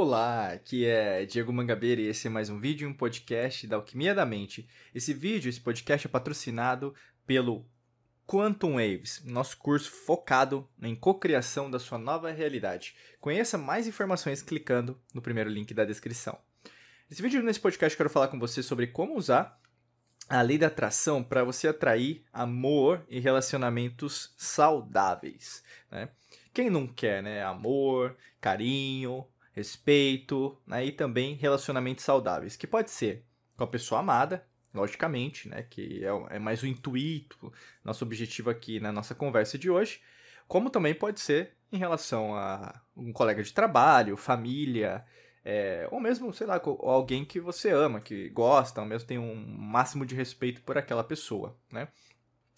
Olá, aqui é Diego Mangabeira e esse é mais um vídeo e um podcast da Alquimia da Mente. Esse vídeo, esse podcast é patrocinado pelo Quantum Waves, nosso curso focado em cocriação da sua nova realidade. Conheça mais informações clicando no primeiro link da descrição. Nesse vídeo, nesse podcast, quero falar com você sobre como usar a lei da atração para você atrair amor e relacionamentos saudáveis. Né? Quem não quer, né? Amor, carinho, respeito, né? e também relacionamentos saudáveis, que pode ser com a pessoa amada, logicamente, né? que é, é mais o intuito, nosso objetivo aqui na nossa conversa de hoje, como também pode ser em relação a um colega de trabalho, família, é, ou mesmo, sei lá, alguém que você ama, que gosta, ou mesmo tem um máximo de respeito por aquela pessoa, né?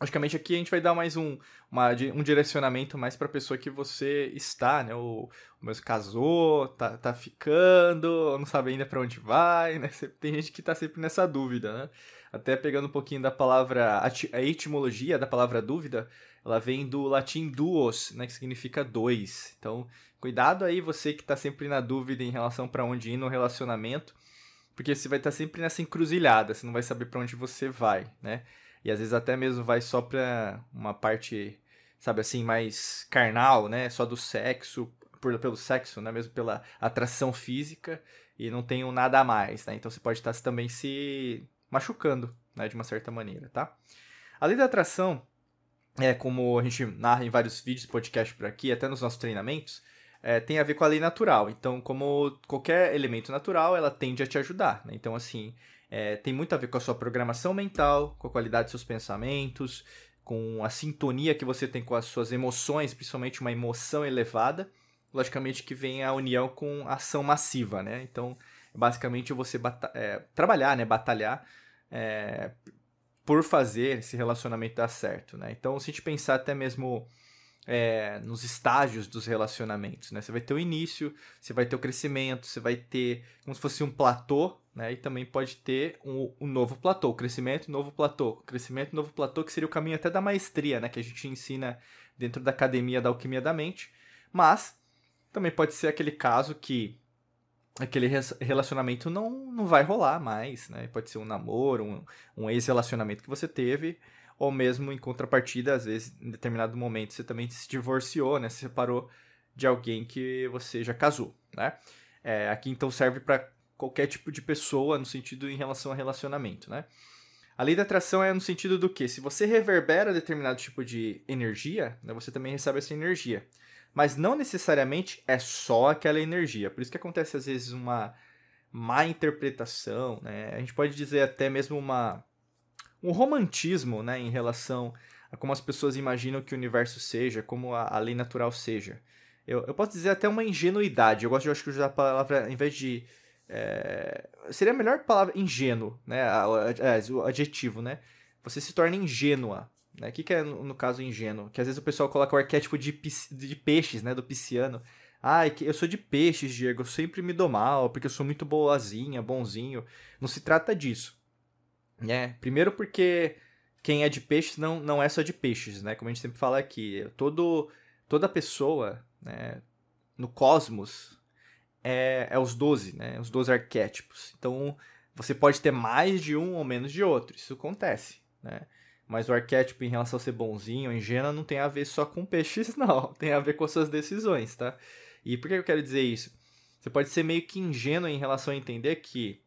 Logicamente aqui a gente vai dar mais um, uma, um direcionamento mais para a pessoa que você está, né? O, o meu casou, tá, tá ficando, não sabe ainda para onde vai, né? Tem gente que está sempre nessa dúvida, né? Até pegando um pouquinho da palavra, a etimologia da palavra dúvida, ela vem do latim duos, né? Que significa dois. Então, cuidado aí você que está sempre na dúvida em relação para onde ir no relacionamento, porque você vai estar tá sempre nessa encruzilhada, você não vai saber para onde você vai, né? E às vezes até mesmo vai só pra uma parte, sabe assim, mais carnal, né? Só do sexo, por, pelo sexo, né? Mesmo pela atração física e não tem nada a mais, né? Então você pode estar também se machucando, né? De uma certa maneira, tá? A lei da atração, é como a gente narra em vários vídeos, podcast por aqui, até nos nossos treinamentos, é, tem a ver com a lei natural. Então, como qualquer elemento natural, ela tende a te ajudar. Né? Então, assim, é, tem muito a ver com a sua programação mental, com a qualidade dos seus pensamentos, com a sintonia que você tem com as suas emoções, principalmente uma emoção elevada. Logicamente que vem a união com ação massiva, né? Então, basicamente você é, trabalhar, né? Batalhar é, por fazer esse relacionamento dar certo, né? Então, se a gente pensar até mesmo é, nos estágios dos relacionamentos, né? Você vai ter o início, você vai ter o crescimento, você vai ter como se fosse um platô, né? E também pode ter um, um novo platô, crescimento, novo platô, crescimento, novo platô, que seria o caminho até da maestria, né? Que a gente ensina dentro da academia da alquimia da mente. Mas também pode ser aquele caso que aquele relacionamento não, não vai rolar mais, né? Pode ser um namoro, um, um ex-relacionamento que você teve, ou mesmo em contrapartida, às vezes, em determinado momento, você também se divorciou, né? Se separou de alguém que você já casou, né? É, aqui então serve para qualquer tipo de pessoa no sentido em relação a relacionamento, né? A lei da atração é no sentido do que se você reverbera determinado tipo de energia, né, você também recebe essa energia. Mas não necessariamente é só aquela energia. Por isso que acontece às vezes uma má interpretação, né? A gente pode dizer até mesmo uma um romantismo, né, em relação a como as pessoas imaginam que o universo seja, como a, a lei natural seja. Eu, eu posso dizer até uma ingenuidade. Eu gosto eu acho que usar a palavra, em vez de é, seria a melhor palavra ingênuo, né? O adjetivo, né? Você se torna ingênua. Né? O que, que é, no caso, ingênuo? Que às vezes o pessoal coloca o arquétipo de, de peixes, né? Do pisciano. Ai, que eu sou de peixes, Diego, eu sempre me dou mal, porque eu sou muito boazinha, bonzinho. Não se trata disso. Né? Primeiro porque quem é de peixes não, não é só de peixes, né? Como a gente sempre fala aqui. Todo, toda pessoa né, no cosmos é, é os 12, né? Os 12 arquétipos. Então, você pode ter mais de um ou menos de outro. Isso acontece, né? Mas o arquétipo em relação a ser bonzinho, ingênuo, não tem a ver só com peixes, não. Tem a ver com as suas decisões, tá? E por que eu quero dizer isso? Você pode ser meio que ingênuo em relação a entender que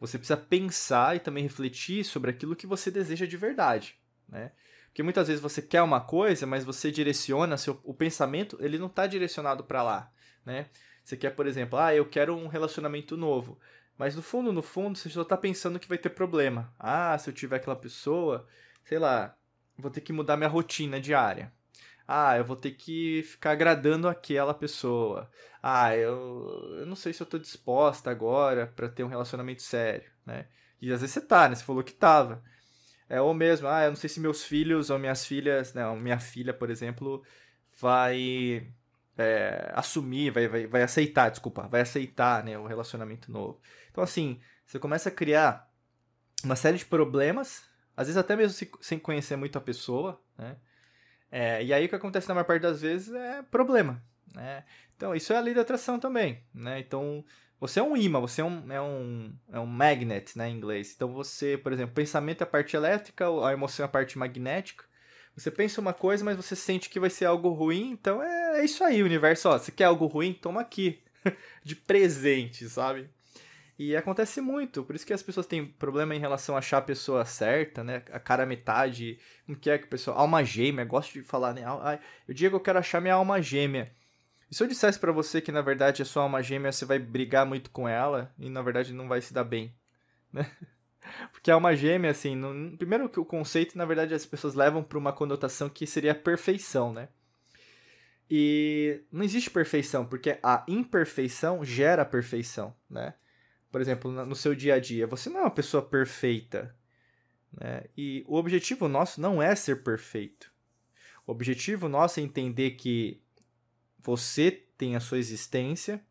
você precisa pensar e também refletir sobre aquilo que você deseja de verdade, né? Porque muitas vezes você quer uma coisa, mas você direciona seu, o pensamento, ele não está direcionado para lá, né? Você quer, por exemplo, ah, eu quero um relacionamento novo. Mas no fundo, no fundo, você só tá pensando que vai ter problema. Ah, se eu tiver aquela pessoa, sei lá, vou ter que mudar minha rotina diária. Ah, eu vou ter que ficar agradando aquela pessoa. Ah, eu, eu não sei se eu tô disposta agora para ter um relacionamento sério, né? E às vezes você tá, né? Você falou que tava. É, ou mesmo, ah, eu não sei se meus filhos ou minhas filhas, não, né? minha filha, por exemplo, vai é, assumir, vai, vai, vai aceitar, desculpa, vai aceitar né, o relacionamento novo. Então, assim, você começa a criar uma série de problemas, às vezes até mesmo sem conhecer muito a pessoa, né? É, e aí o que acontece na maior parte das vezes é problema. Né? Então, isso é a lei da atração também, né? Então, você é um imã, você é um, é um, é um magnet, né, em inglês. Então, você, por exemplo, pensamento é a parte elétrica, a emoção é a parte magnética. Você pensa uma coisa, mas você sente que vai ser algo ruim, então é, é isso aí, universo. Ó, você quer algo ruim? Toma aqui, de presente, sabe? E acontece muito, por isso que as pessoas têm problema em relação a achar a pessoa certa, né? A cara metade, não quer que a pessoa. Alma gêmea, gosto de falar, né? Eu digo que eu quero achar minha alma gêmea. E se eu dissesse para você que na verdade a sua alma gêmea você vai brigar muito com ela e na verdade não vai se dar bem, né? Porque a alma gêmea, assim, primeiro que o conceito, na verdade, as pessoas levam para uma conotação que seria a perfeição, né? E não existe perfeição, porque a imperfeição gera perfeição, né? Por exemplo, no seu dia a dia, você não é uma pessoa perfeita, né? E o objetivo nosso não é ser perfeito. O objetivo nosso é entender que você tem a sua existência,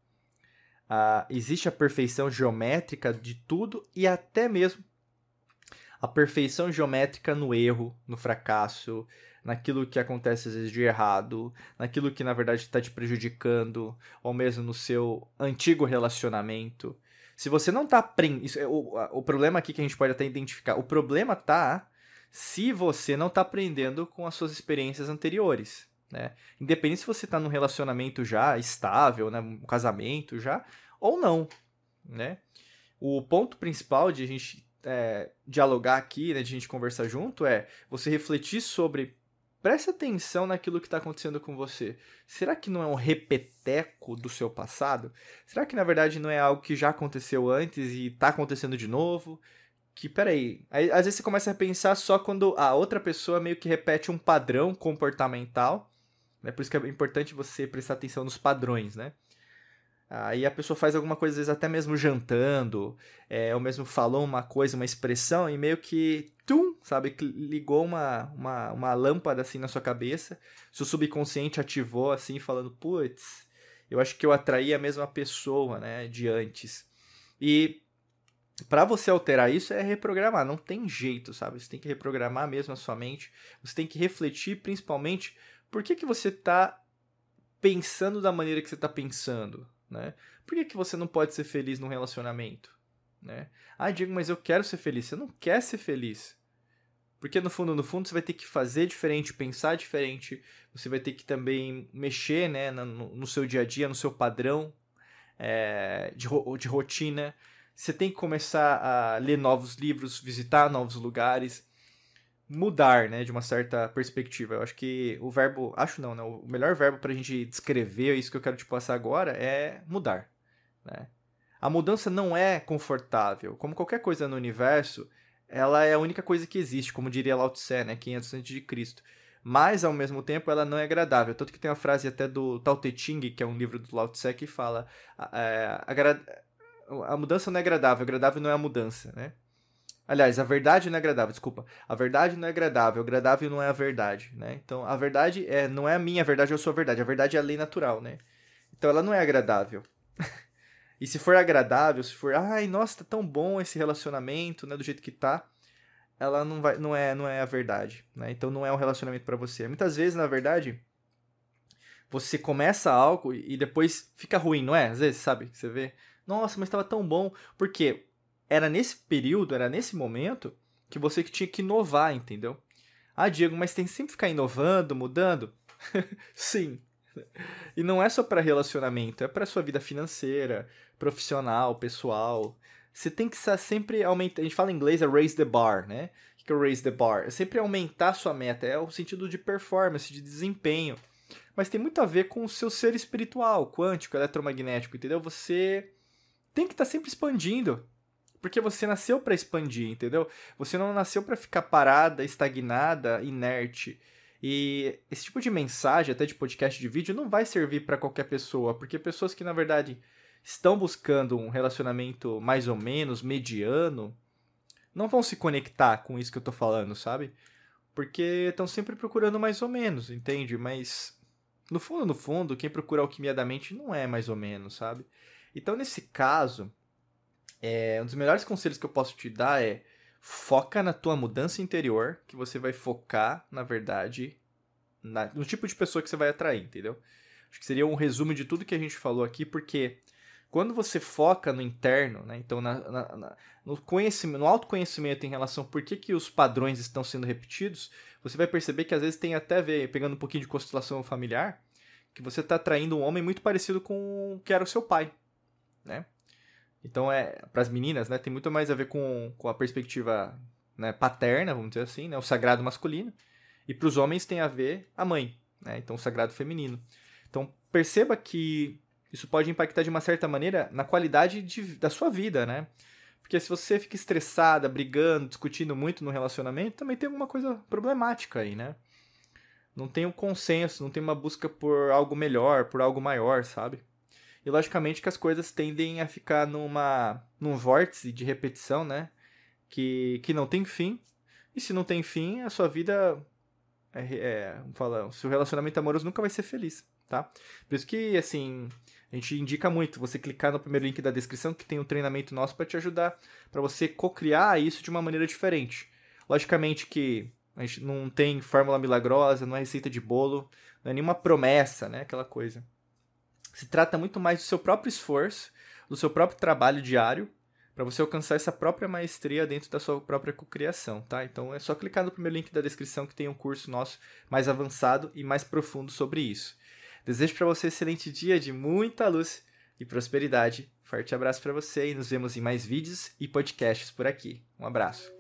uh, existe a perfeição geométrica de tudo e até mesmo a perfeição geométrica no erro, no fracasso, naquilo que acontece às vezes de errado, naquilo que na verdade está te prejudicando, ou mesmo no seu antigo relacionamento. Se você não está aprendendo. É o, o problema aqui que a gente pode até identificar. O problema tá se você não está aprendendo com as suas experiências anteriores. Né? Independente se você está num relacionamento já estável, né? um casamento já, ou não. Né? O ponto principal de a gente é, dialogar aqui, né, de a gente conversar junto, é você refletir sobre. Preste atenção naquilo que está acontecendo com você. Será que não é um repeteco do seu passado? Será que na verdade não é algo que já aconteceu antes e está acontecendo de novo? Que, peraí. Aí, às vezes você começa a pensar só quando a outra pessoa meio que repete um padrão comportamental. Né? Por isso que é importante você prestar atenção nos padrões, né? Aí a pessoa faz alguma coisa, às vezes até mesmo jantando, é, ou mesmo falou uma coisa, uma expressão, e meio que, tum, sabe, ligou uma, uma, uma lâmpada assim na sua cabeça, seu subconsciente ativou assim, falando, putz, eu acho que eu atraí a mesma pessoa, né, de antes. E para você alterar isso é reprogramar, não tem jeito, sabe? Você tem que reprogramar mesmo a sua mente, você tem que refletir principalmente por que, que você está pensando da maneira que você está pensando, né? Por que, que você não pode ser feliz num relacionamento? Né? Ah, Diego, mas eu quero ser feliz. Você não quer ser feliz. Porque no fundo, no fundo, você vai ter que fazer diferente, pensar diferente, você vai ter que também mexer né, no, no seu dia a dia, no seu padrão é, de, de rotina. Você tem que começar a ler novos livros, visitar novos lugares, mudar, né, de uma certa perspectiva. Eu acho que o verbo, acho não, né, o melhor verbo para a gente descrever isso que eu quero te passar agora é mudar, né? A mudança não é confortável, como qualquer coisa no universo, ela é a única coisa que existe, como diria Lao Tse, né, 500 antes de Cristo. Mas ao mesmo tempo ela não é agradável, tanto que tem uma frase até do Tao Te Ching, que é um livro do Lao Tse que fala é, a, a mudança não é agradável, agradável não é a mudança, né? Aliás, a verdade não é agradável, desculpa. A verdade não é agradável, agradável não é a verdade, né? Então, a verdade é, não é a minha verdade, sou a verdade. A verdade é a lei natural, né? Então, ela não é agradável. e se for agradável, se for, ai, nossa, tá tão bom esse relacionamento, né, do jeito que tá, ela não vai, não é, não é a verdade, né? Então, não é um relacionamento para você. Muitas vezes, na verdade, você começa algo e depois fica ruim, não é? Às vezes, sabe? Você vê, nossa, mas estava tão bom. Por quê? Era nesse período, era nesse momento que você tinha que inovar, entendeu? Ah, Diego, mas tem que sempre ficar inovando, mudando? Sim. E não é só para relacionamento, é para sua vida financeira, profissional, pessoal. Você tem que sempre aumentar. A gente fala em inglês é raise the bar, né? O que é raise the bar? É sempre aumentar a sua meta, é o sentido de performance, de desempenho. Mas tem muito a ver com o seu ser espiritual, quântico, eletromagnético, entendeu? Você tem que estar tá sempre expandindo. Porque você nasceu para expandir, entendeu? Você não nasceu para ficar parada, estagnada, inerte. E esse tipo de mensagem, até de podcast de vídeo, não vai servir para qualquer pessoa, porque pessoas que na verdade estão buscando um relacionamento mais ou menos mediano, não vão se conectar com isso que eu tô falando, sabe? Porque estão sempre procurando mais ou menos, entende? Mas no fundo, no fundo, quem procura alquimia da mente não é mais ou menos, sabe? Então, nesse caso, é, um dos melhores conselhos que eu posso te dar é foca na tua mudança interior, que você vai focar, na verdade, na, no tipo de pessoa que você vai atrair, entendeu? Acho que seria um resumo de tudo que a gente falou aqui, porque quando você foca no interno, né, então na, na, na, no conhecimento, no autoconhecimento em relação por que, que os padrões estão sendo repetidos, você vai perceber que às vezes tem até ver, pegando um pouquinho de constelação familiar, que você está atraindo um homem muito parecido com o que era o seu pai, né? Então é para as meninas, né, tem muito mais a ver com, com a perspectiva né, paterna, vamos dizer assim, né, o sagrado masculino, e para os homens tem a ver a mãe, né, então o sagrado feminino. Então perceba que isso pode impactar de uma certa maneira na qualidade de, da sua vida, né? Porque se você fica estressada, brigando, discutindo muito no relacionamento, também tem alguma coisa problemática aí, né? Não tem um consenso, não tem uma busca por algo melhor, por algo maior, sabe? E logicamente que as coisas tendem a ficar numa num vórtice de repetição, né? Que, que não tem fim. E se não tem fim, a sua vida é, é, o seu relacionamento amoroso nunca vai ser feliz, tá? Por isso que, assim, a gente indica muito você clicar no primeiro link da descrição que tem um treinamento nosso para te ajudar, para você co-criar isso de uma maneira diferente. Logicamente que a gente não tem fórmula milagrosa, não é receita de bolo, não é nenhuma promessa, né? Aquela coisa. Se trata muito mais do seu próprio esforço, do seu próprio trabalho diário, para você alcançar essa própria maestria dentro da sua própria cocriação, tá? Então é só clicar no primeiro link da descrição que tem um curso nosso mais avançado e mais profundo sobre isso. Desejo para você um excelente dia de muita luz e prosperidade. Forte abraço para você e nos vemos em mais vídeos e podcasts por aqui. Um abraço.